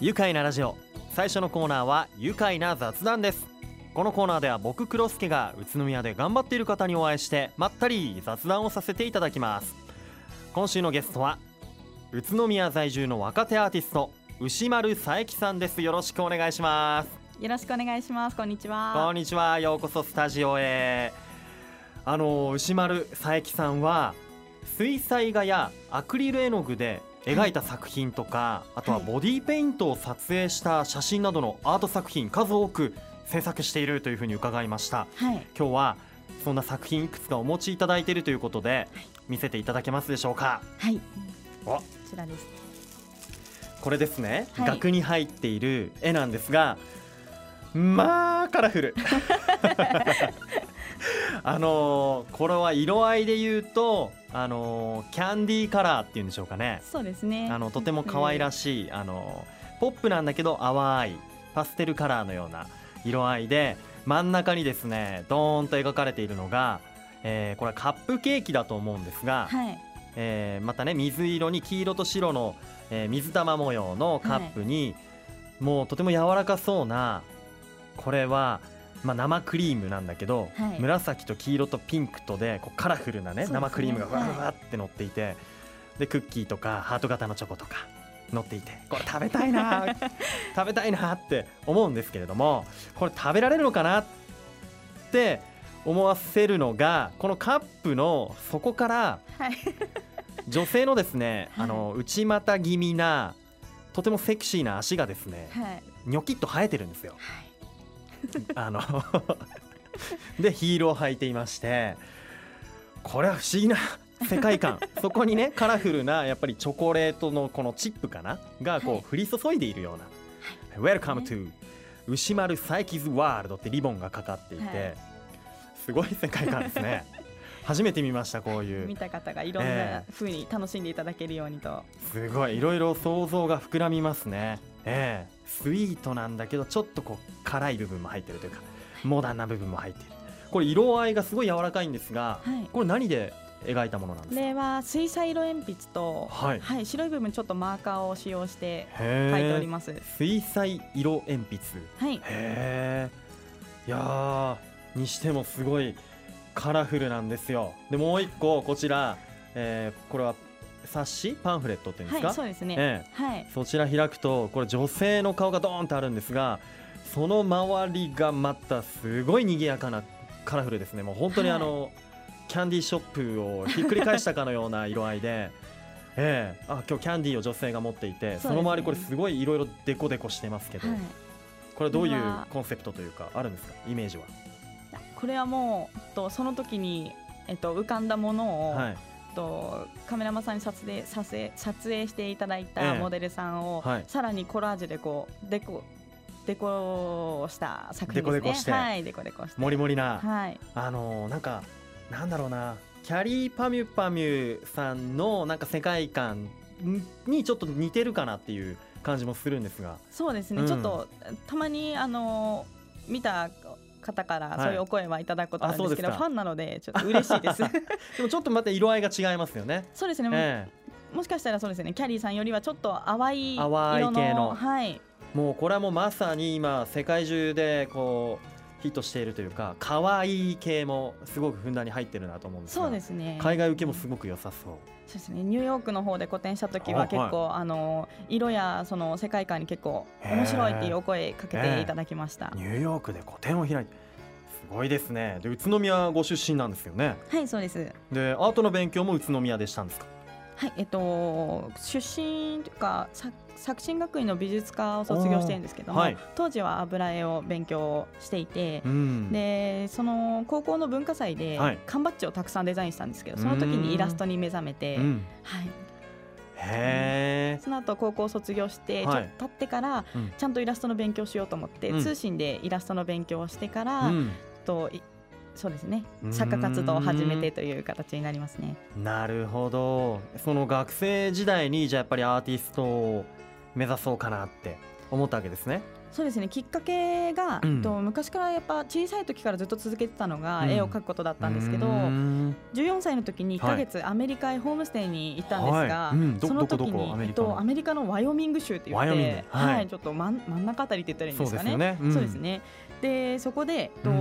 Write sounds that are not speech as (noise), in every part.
愉快なラジオ。最初のコーナーは愉快な雑談です。このコーナーでは僕黒助が宇都宮で頑張っている方にお会いしてまったり雑談をさせていただきます。今週のゲストは宇都宮在住の若手アーティスト牛丸佐伯さんです。よろしくお願いします。よろしくお願いします。こんにちは。こんにちは。ようこそスタジオへ。あの牛丸佐伯さんは水彩画やアクリル絵の具で描いた作品とか、あとはボディーペイントを撮影した写真などのアート作品数多く制作しているというふうに伺いました、はい。今日はそんな作品いくつかお持ちいただいているということで見せていただけますでしょうか？はい。おこちらですこれですね、はい。額に入っている絵なんですがまあカラフル (laughs) (laughs) あのーこれは色合いで言うとあのーキャンディーカラーっていうんでしょうかね。そうですね。あのとても可愛らしいあのポップなんだけど淡いパステルカラーのような色合いで真ん中にですねドーンと描かれているのが、えーこれはカップケーキだと思うんですが、はい。えーまたね水色に黄色と白の、えー水玉模様のカップに、もうとても柔らかそうなこれは、まあ、生クリームなんだけど、はい。紫と黄色とピンクとでこうカラフルなねね。生クリームがわわーって乗っていて、でクッキーとかハート型のチョコとか乗っていて (laughs) これ食べたいな (laughs) 食べたいなって思うんですけれどもこれ食べられるのかなって思わせるのがこのカップの底からはい。(laughs) 女性のですね、はい。あの内股気味なとてもセクシーな足がですねはい。ニョキッと生えてるんですよ。あの (laughs) でヒールを履いていましてこれは不思議な世界観。(laughs) そこにねカラフルなやっぱりチョコレートのこのチップかな？がこはい。う降り注いでいるような「Welcome to 牛丸サイキズワールド」ってリボンがかかっていて、はい。すごい世界観ですね。(laughs) 初めて見ましたこういう。見た方がいろんえな風に楽しんでいただけるようにと、すごい。いろいろ想像が膨らみますねええ。スイートなんだけどちょっとこう辛い部分も入ってるというかモダンな部分も入っている。これ色合いがすごい柔らかいんですがはい。これ何で描いたものなんですか？これは水彩色鉛筆と、はい。はい、白い部分ちょっとマーカーを使用してへ描いておえります。水彩色鉛筆。はい、へえ。いやーにしてもすごいカラフルなんですよ。でもう一個こちら、えーこれは冊子パンフレットっていうんですか、はい、そうですね。ええ。はい、そちら開くとこれ女性の顔がドーンとあるんですがその周りがまたすごい賑やかなカラフルですね。もう本当にあの、キャンディーショップをひっくり返したかのような色合いで。(laughs) ええ。あ今日キャンディーを女性が持っていてそ,、その周りこれすごいいろいろデコデコしてますけど、はい。これどういうコンセプトというかあるんですか？イメージは、これはもうとその時にえっと浮かんだものを、はいとカメラマンさんに撮影させ撮影していただいええ。たモデルさんを、はい。さらにコラージュでこうデコデコした作品ですね。デコデコして。はい、デコデコして。もりもりな、はい。あのーなんかなんだろうな。キャリーパミュパミュさんのなんか世界観にちょっと似てるかなっていう感じもするんですが。そうですね、うん。ちょっとたまにあの見た方からはい。そういうお声はいただくことあるんですけど、あそうですか。ファンなのでちょっと嬉しいです。(laughs) でもちょっとまた色合いが違いますよね。そうですね、えもしかしたらそうですね。キャリーさんよりはちょっと淡い色の淡い系の。はい。えもうこれはもうまさに今世界中でこうヒットしているというか可愛い系もすごくふんだんに入ってるなと思うんですがそうですね海外受けもすごく良さそう。そうですねニューヨークの方で個展した時あは結構、あの色やその世界観に結構面白いっていうお声かけていただきました、ニューヨークで個展を開いてすごいですね。で宇都宮ご出身なんですよね。はいそうですでアートの勉強も宇都宮でしたんですか？はいえっと出身というかさ作新学院の美術科を卒業してるんですけども、はい。当時は油絵を勉強していて、うん。でその高校の文化祭ではい。缶バッジをたくさんデザインしたんですけど、その時にイラストに目覚めて、うん、はい、へえ。その後高校を卒業してちょはいっと経ってから、うん。ちゃんとイラストの勉強しようと思って、うん。通信でイラストの勉強をしてから、うん。といそうですね作家活動を始めてという形になりますね。なるほど。その学生時代にじゃあやっぱりアーティストを目指そうかなって思ったわけですね。そうですね。きっかけが、うん。と昔からやっぱ小さい時からずっと続けてたのがうん。絵を描くことだったんですけど、うーん。14歳の時に1ヶ月アメリカへホームステイに行ったんですが、はい。うん。どその時にアメリカの。えっとアメリカのワイオミング州って言って、はい。はい、ちょっと真ん真ん中あたりって言ったらいいんですかね。そうですよね。うん。そうですね。でそこで、とうん。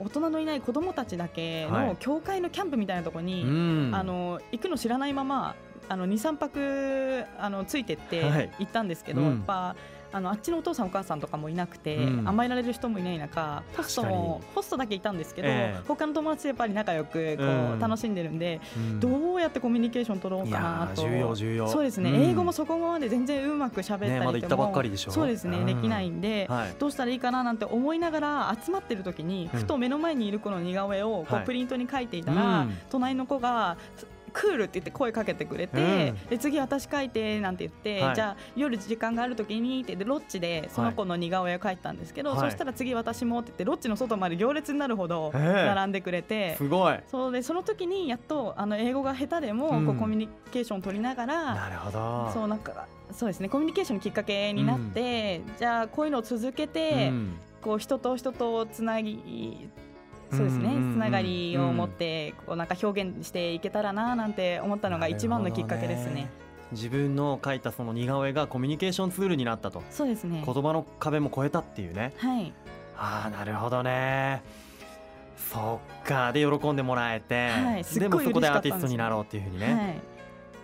大人のいない子供たちだけはい。の教会のキャンプみたいなところに、うん。あの行くの知らないまま23泊あのついてってはい。行ったんですけど、うん。やっぱあのあっちのお父さんお母さんとかもいなくて、うん。甘えられる人もいない中ホストも確ホストだけいたんですけど、ええ。他の友達とやっぱり仲良くこう、うん。楽しんでるんで、うん。どうやってコミュニケーション取ろういかなと。重要重要。そうですね、ん。英語もそこまで全然うまく喋ったりとも、ねまそうですね、うん。できないんで、はい。どうしたらいいかななんて思いながら集まってる時に、うん。ふと目の前にいる子の似顔絵をこうはい。プリントに書いていたら、うん。隣の子がクールって言って声かけてくれて、うん。で次私書いてなんて言って、はい。じゃあ夜時間がある時にってでロッチでその子の似顔絵を描いたんですけど、はい。そしたら次私もって言ってロッチの外まで行列になるほどええ。並んでくれて。すごい。そうでその時にやっとあの英語が下手でも、うん。こうコミュニケーションを取りながらなるほど。そうなんかそうですねコミュニケーションのきっかけになって、じゃあこういうのを続けて、うん。こう人と人とつなぎそうですね、つながりを持ってこうなんか表現していけたらななんて思ったのが一番のきっかけですね。自分の描いたその似顔絵がコミュニケーションツールになったと。そうですね。言葉の壁も越えたっていうね。はい。ああなるほどね。そっか。で喜んでもらえて、はい。すっごいでもそこでアーティストになろうっていうふうにね、はい。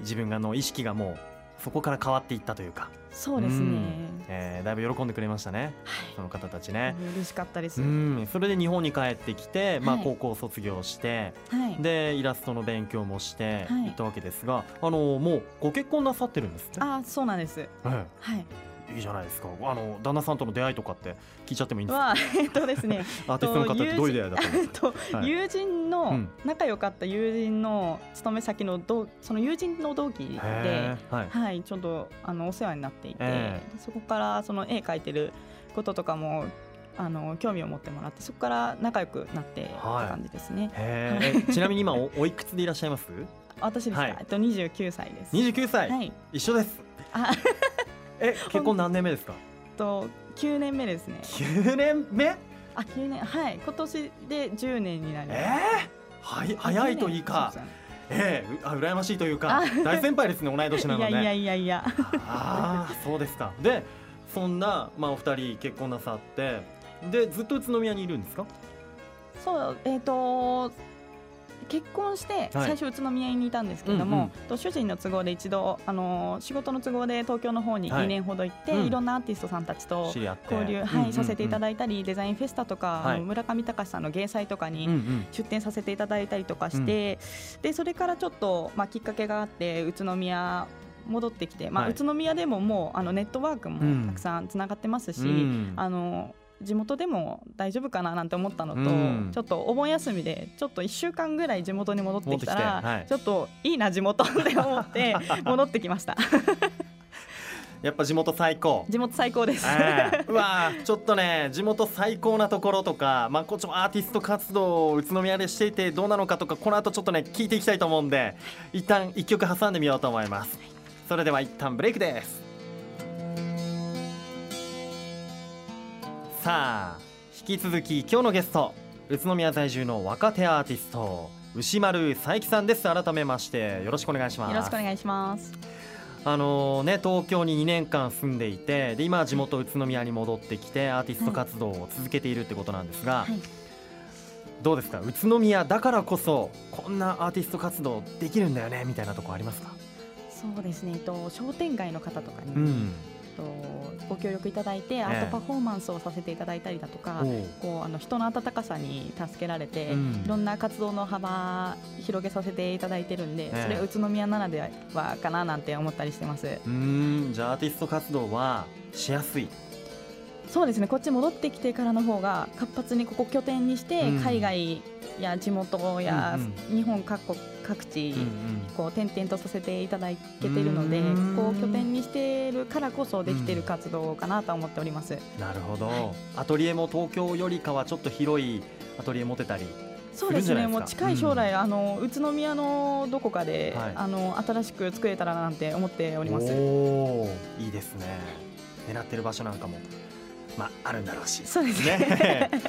自分がの意識がもうそこから変わっていったというか、そうですね。うんえーだいぶ喜んでくれましたねはいその方たちね。嬉しかったです。うん、それで日本に帰ってきて、まあ、はい高校を卒業して、はい。でイラストの勉強もしてはい行ったわけですが、あのもうご結婚なさってるんですね。あ、そうなんです。えはい。えいいじゃないですか。あの旦那さんとの出会いとかって聞いちゃってもいいんですか？はえっとですね。(laughs) アーティストの方ってどういう出会いだったんですえっとか、(laughs) はい。友人うのん。仲良かった友人の勤め先の同その友人の同期で。はい。はい、ちょっとあのお世話になっていて、えそこからその絵描いてることとかもあの興味を持ってもらってそこから仲良くなってっ感じですね。へー。えちなみに今おおいくつでいらっしゃいます？私ですか、はい。えっと29歳です。29歳、はい。一緒です。あ、え結婚何年目ですか？と9年目ですね。9年目？あ、9年はい。今年で10年になります。えー、はい早いといいかええうあ羨ましいというかあ大先輩ですね同い年なので (laughs) いやいやいやいや。ああそうですかでそんな、まあ、お二人結婚なさってでずっと宇都宮にいるんですか？そうえっ、と結婚して最初宇都宮にいたんですけれども、うんうん。と主人の都合で一度あの仕事の都合で東京の方にはい。2年ほど行って、うん。いろんなアーティストさんたちと交流、うんはいさせていたいだいたりデザインフェスタとか、はい村上隆さんの芸祭とかにうんうん。出展させていただいたりとかして、でそれからちょっと、まあ、きっかけがあって宇都宮戻ってきて、まあはい。宇都宮でももうあのネットワークうん。もたくさんつながってますし、うん。あの地元でも大丈夫かななんて思ったのと、うん。ちょっとお盆休みでちょっと1週間ぐらい地元に戻ってきたらはい。ちょっといいな地元って思って (laughs) 戻ってきました。(laughs) やっぱ地元最高。地元最高です、ええうわーちょっとね地元最高なところとか、まあ、こっちもアーティスト活動を宇都宮でしていてどうなのかとかこの後ちょっとね聞いていきたいと思うんで一旦一曲挟んでみようと思います。それでは一旦ブレイクですさあ引き続き今日のゲスト宇都宮在住の若手アーティスト牛丸佐伯さんです。改めましてよろしくお願いします。よろしくお願いします。あのね、東京に2年間住んでいてで今は地元宇都宮に戻ってきてアーティスト活動を続けているってことなんですが、はい。どうですか？宇都宮だからこそこんなアーティスト活動できるんだよねみたいなとこありますか、そうですね、えっと、商店街の方とかに、うん、とご協力いただいてアートパフォーマンスをさせていただいたりだとか、こうあの人の温かさに助けられて、うん。いろんな活動の幅広げさせていただいてるんで、ええ。それ宇都宮ならではかななんて思ったりしてます。うーんじゃあアーティスト活動はしやすい。そうですねこっち戻ってきてからの方が活発にここ拠点にして、うん。海外や地元やうん日本各国各地、うんうん。こう転々とさせていただけているのでうんここを拠点にしているからこそできている活動かなと思っております。なるほど、はいアトリエも東京よりかはちょっと広いアトリエ持てたりそうですね。するんじゃないですか。もう近い将来、あの宇都宮のどこかで、はい。あの新しく作れたらななんて思っております。おーいいですね。狙ってる場所なんかもまああるんだろうし。そうですね。ね。(laughs)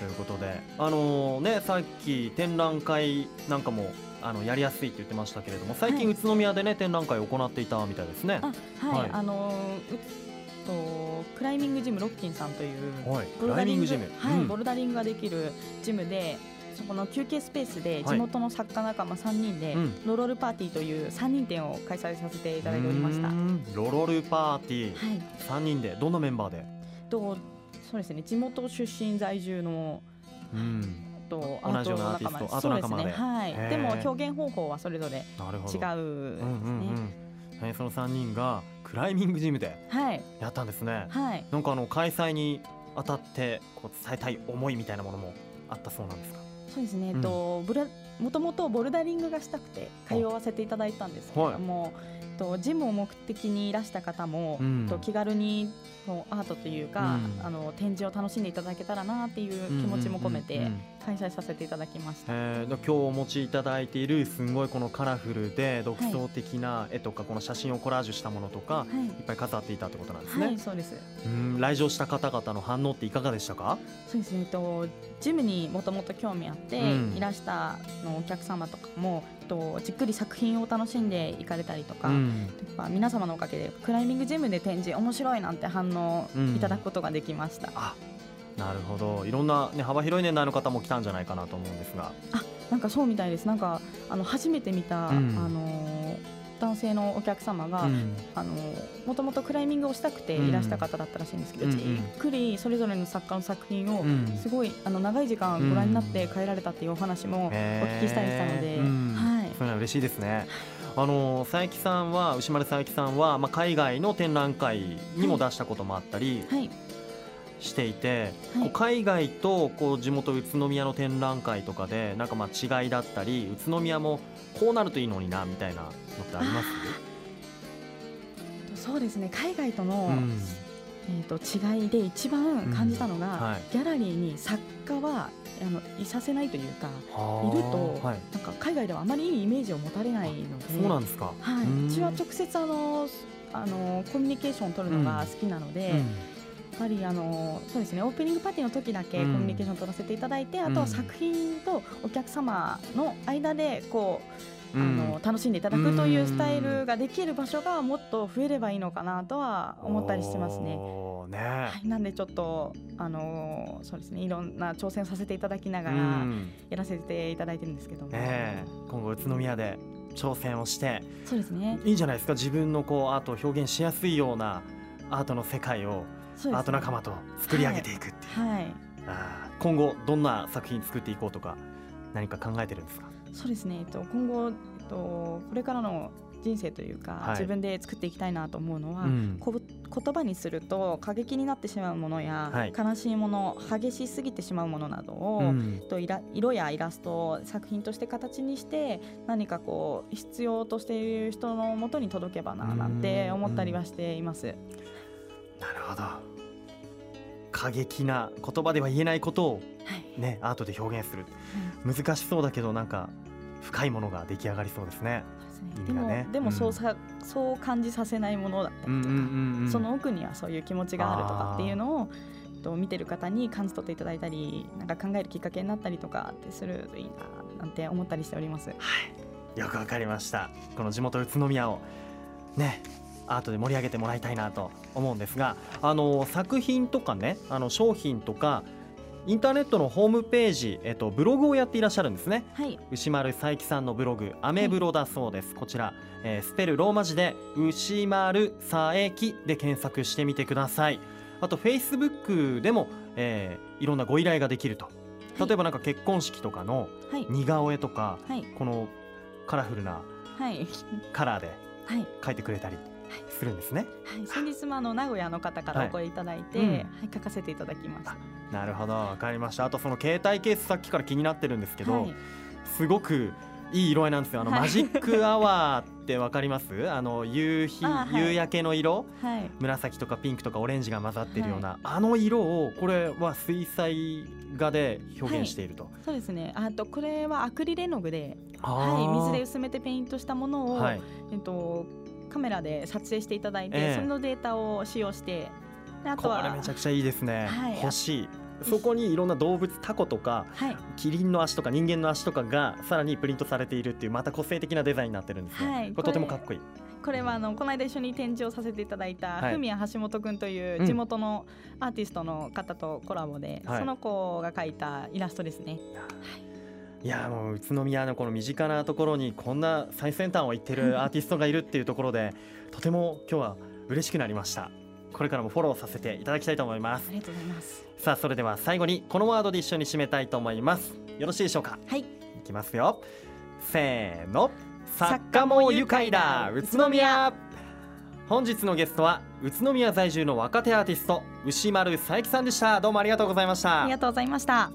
ということであのねさっき展覧会なんかもあのやりやすいって言ってましたけれども最近はい。宇都宮でね展覧会を行っていたみたいですね。あはい、はい。あのーうとクライミングジムロッキンさんというはい、ボルダリングはい、うん。ボルダリングができるジムでそこの休憩スペースで地元の作家仲間3人で、うん。ロロルパーティーという3人展を開催させていただいておりました。ロロルパーティー。い、三人でどんなメンバーで、とそうですね地元出身在住のうん、とアートですアート仲間でそうですねはい。でも表現方法はそれぞれ違うですね、うんうんその三人がクライミングジムではい。やったんですね。はい。なんかあの開催にあたってこう伝えたい思いみたいなものもあったそうなんですか？そうですね、うんえっとブラもともとボルダリングがしたくて通わせていただいたんですけれども、えっとジムを目的にいらした方も、うんと気軽にこうアートというか、うんあの展示を楽しんでいただけたらなっていう気持ちも込めてうんうんうんうん開催させていただきました。えー、で今日お持ちいただいているすごいこのカラフルで独創的な絵とか、この写真をコラージュしたものとかはいいっぱい飾っていたってことなんですね。はい、そうです。うん来場した方々の反応っていかがでしたか？そうですね。えっとジムにもともと興味あって、うんいらしたのお客様とかも、とじっくり作品を楽しんでいかれたりとか、うん。やっぱ皆様のおかげでクライミングジムで展示面白いなんて反応うんいただくことができました。あなるほど。いろんな、ね、幅広い年代の方も来たんじゃないかなと思うんですが。なんかそうみたいです。なんかあの初めて見た、うん。あの男性のお客様が、うん。あのもともとクライミングをしたくていらした方だったらしいんですけど、うんじっくりそれぞれの作家の作品をうん。すごいあの長い時間ご覧になって帰られたっていうお話もお聞きしたりしたので、うん。はいそういうのは嬉しい。ですね。あの佐伯さんは牛丸佐伯さんは、まあ、海外の展覧会にも出したこともあったりはい。していて、はい。海外とこう地元宇都宮の展覧会とかでなんかまあ違いだったり宇都宮もこうなるといいのになみたいなのってあります？そうですね。海外との、うん。えー、と違いで一番感じたのが、うん。はい。ギャラリーに作家はあのいさせないというかはいるとはい、なんか海外ではあまりいいイメージを持たれないのでそうなんですか。はい、うん。うちは直接あのあのコミュニケーションを取るのが好きなので、うん。やはりあのそうですねオープニングパーティーの時だけコうん。ミュニケーションを取らせていただいて、あとうんは作品とお客様の間でこう、うんあの楽しんでいただくというスタイルができる場所がもっと増えればいいのかなとは思ったりしてますね。ね。はい、なんでちょっとあのそうですねいろんな挑戦をさせていただきながうらん。やらせていただいてるんですけども、ねえ今後宇都宮で挑戦をして。そうですね。いいんじゃないですか。自分のこうアートを表現しやすいようなアートの世界をね。アート仲間と作り上げていくっていう、はい。あー今後どんな作品作っていこうとか何か考えてるんですか？そうですね、えっと、今後、えっと、これからの人生というか、はい。自分で作っていきたいなと思うのは、うん。こ言葉にすると過激になってしまうものや、はい。悲しいもの激しすぎてしまうものなどを、うん。とイラ色やイラストを作品として形にして何かこう必要としている人のもとに届けばななんて思ったりはしています。なるほど過激な言葉では言えないことをはい。ねアートで表現する。難しそうだけどなんか深いものが出来上がりそうですね。でもね。でもそうさ、そう感じさせないものだったりとか、んその奥にはそういう気持ちがあるとかっていうのをえっと見てる方に感じ取っていただいたりなんか考えるきっかけになったりとかってするといいななんて思ったりしております。はい、よくわかりました。この地元宇都宮を。ねアートで盛り上げてもらいたいなと思うんですがあの作品とかねあの商品とかインターネットのホームページ、えっと、ブログをやっていらっしゃるんですね。はい、牛丸佐伯さんのブログアメブロだそうです、こちら、えースペルローマ字で牛丸佐伯で検索してみてください。あとフェイスブックでも、えーいろんなご依頼ができると。例えばなんか結婚式とかのはい。似顔絵とかはい。このカラフルなはい。カラーではい。描いてくれたりするんですね。はい、先日もあの名古屋の方からお声いただいて、ははいい書かせていただきました。なるほど。わかりました。あとその携帯ケースさっきから気になってるんですけど、はい、すごくいい色合いなんですよ。あの、はい。マジックアワーってわかります？(laughs) あの夕日、夕焼けの色？はい、紫とかピンクとかオレンジが混ざってるような、あの色をこれは水彩画で表現していると、そうですね。あとこれはアクリル絵の具で、あはい、ー水で薄めてペイントしたものを、はい。えっとカメラで撮影していただいて、ええ。それのデータを使用してであことれめちゃくちゃいいですね、はい。欲しい。そこにいろんな動物タコとかはい。キリンの足とか人間の足とかがさらにプリントされているっていうまた個性的なデザインになってるんですね、はい。これとてもかっこいい。これはあのこの間一緒に展示をさせていただいたはい。ふみや橋本くんといううん地元のアーティストの方とコラボで、はいその子が描いたイラストですね。いやもう宇都宮のこの身近なところにこんな最先端を行ってるアーティストがいるっていうところでとても今日は嬉しくなりました。これからもフォローさせていただきたいと思います。ありがとうございます。さあそれでは最後にこのワードで一緒に締めたいと思います。よろしいでしょうか？はい、いきますよ。せーの。作家も愉快だ。宇都宮。本日のゲストは宇都宮在住の若手アーティスト牛丸佐伯さんでした。どうもありがとうございました。ありがとうございました。